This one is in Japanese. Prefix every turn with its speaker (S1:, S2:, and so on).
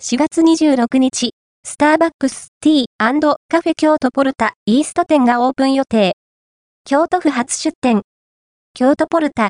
S1: 4月26日、スターバックスティーカフェ京都ポルタイースト店がオープン予定。京都府初出店。京都ポルタ